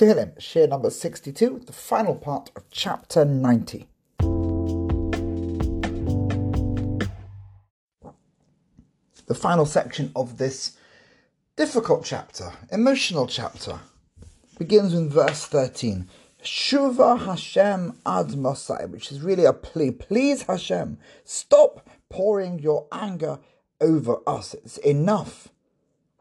Tehillim, shiur number 62, the final part of chapter 90. The final section of this difficult chapter, emotional chapter, begins in verse 13. Shuva Hashem ad Mosai, which is really a plea. Please, Hashem, stop pouring your anger over us. It's enough.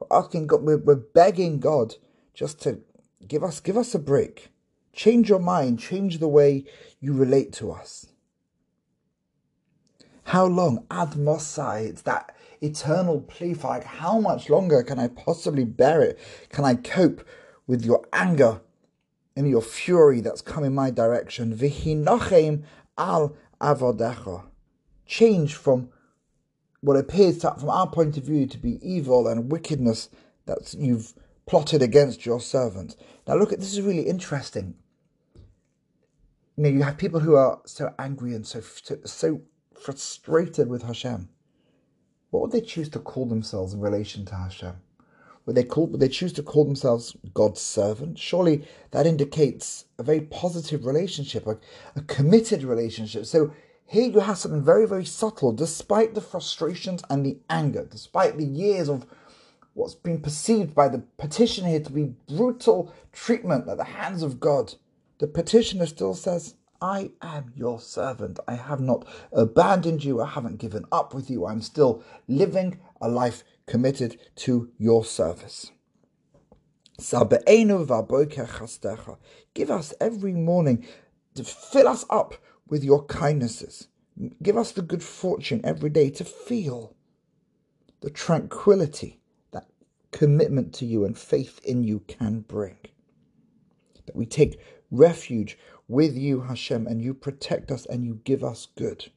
We're asking God, we're begging God just to give us give us a break. Change your mind, change the way you relate to us. How long? Ad. It's that eternal plea for like how much longer can I possibly bear it? Can I cope with your anger and your fury that's come in my direction? Vihinachem al avodecha. Change from what appears to, from our point of view to be evil and wickedness that you've plotted against your servant. Now look at this is really interesting. You know, you have people who are so angry and so so, frustrated with Hashem. What would they choose to call themselves in relation to Hashem? Would they call would they choose to call themselves God's servant? Surely that indicates a very positive relationship, a, a committed relationship. So here you have something very, very subtle, despite the frustrations and the anger, despite the years of what's been perceived by the petitioner here to be brutal treatment at the hands of God. The petitioner still says, I am your servant. I have not abandoned you. I haven't given up with you. I'm still living a life committed to your service. Give us every morning to fill us up with your kindnesses. Give us the good fortune every day to feel the tranquility commitment to you and faith in you can bring. That we take refuge with you, Hashem, and you protect us and you give us good.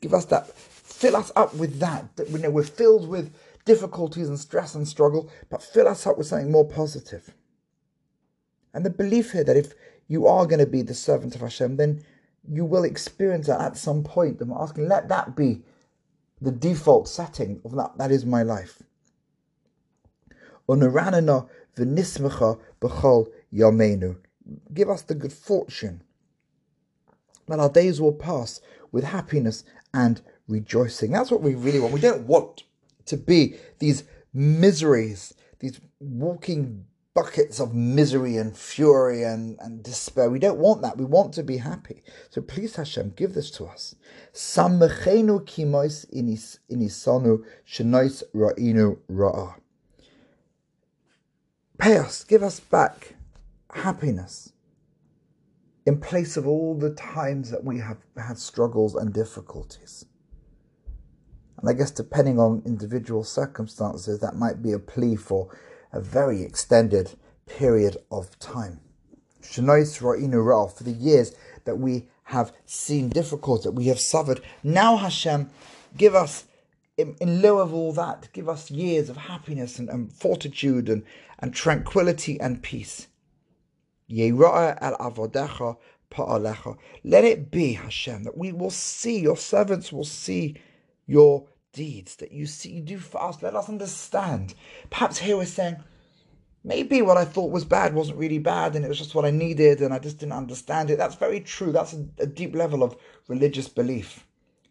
Give us that, fill us up with that. That we know we're filled with difficulties and stress and struggle, but fill us up with something more positive. And the belief here that if you are going to be the servant of Hashem, then you will experience that at some point. I'm asking, let that be the default setting of that. That is my life. Give us the good fortune that our days will pass with happiness and rejoicing. That's what we really want. We don't want to be these miseries, these walking buckets of misery and fury and, and despair. We don't want that. We want to be happy. So please, Hashem, give this to us. Kimois ra'inu ra'a. Pay us, give us back happiness in place of all the times that we have had struggles and difficulties. And I guess depending on individual circumstances, that might be a plea for a very extended period of time. Shanois Ra'inu for the years that we have seen difficult, that we have suffered. Now, Hashem, give us, in, in lieu of all that, give us years of happiness and, and fortitude and, and tranquility and peace. Let it be, Hashem, that we will see, your servants will see your deeds that you see you do for us. Let us understand. Perhaps here we're saying, maybe what I thought was bad wasn't really bad and it was just what I needed and I just didn't understand it. That's very true. That's a, a deep level of religious belief.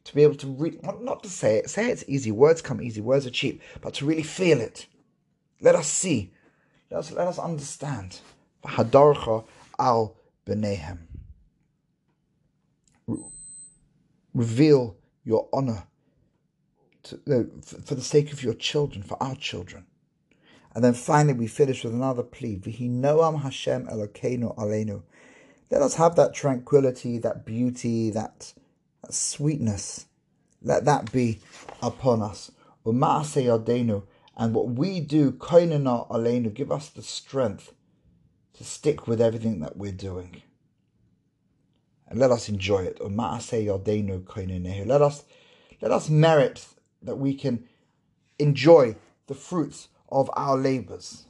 To be able to read, not to say it, say it's easy. Words come easy, words are cheap, but to really feel it. Let us see. Let us, let us understand. Hadarcha al benehem. Reveal your honor to, for, the sake of your children, for our children. And then finally, we finish with another plea: noam Hashem Elokeinu aleinu. Let us have that tranquility, that beauty, that, sweetness. Let that be upon us. And what we do, give us the strength to stick with everything that we're doing. And let us enjoy it. Let us let us merit that we can enjoy the fruits of our labors.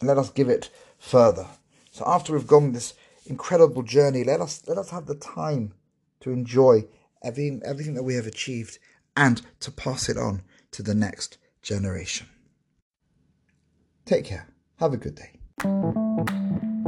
And let us give it further. So after we've gone this incredible journey, let us let us have the time to enjoy everything, everything that we have achieved and to pass it on to the next generation. Take care. Have a good day.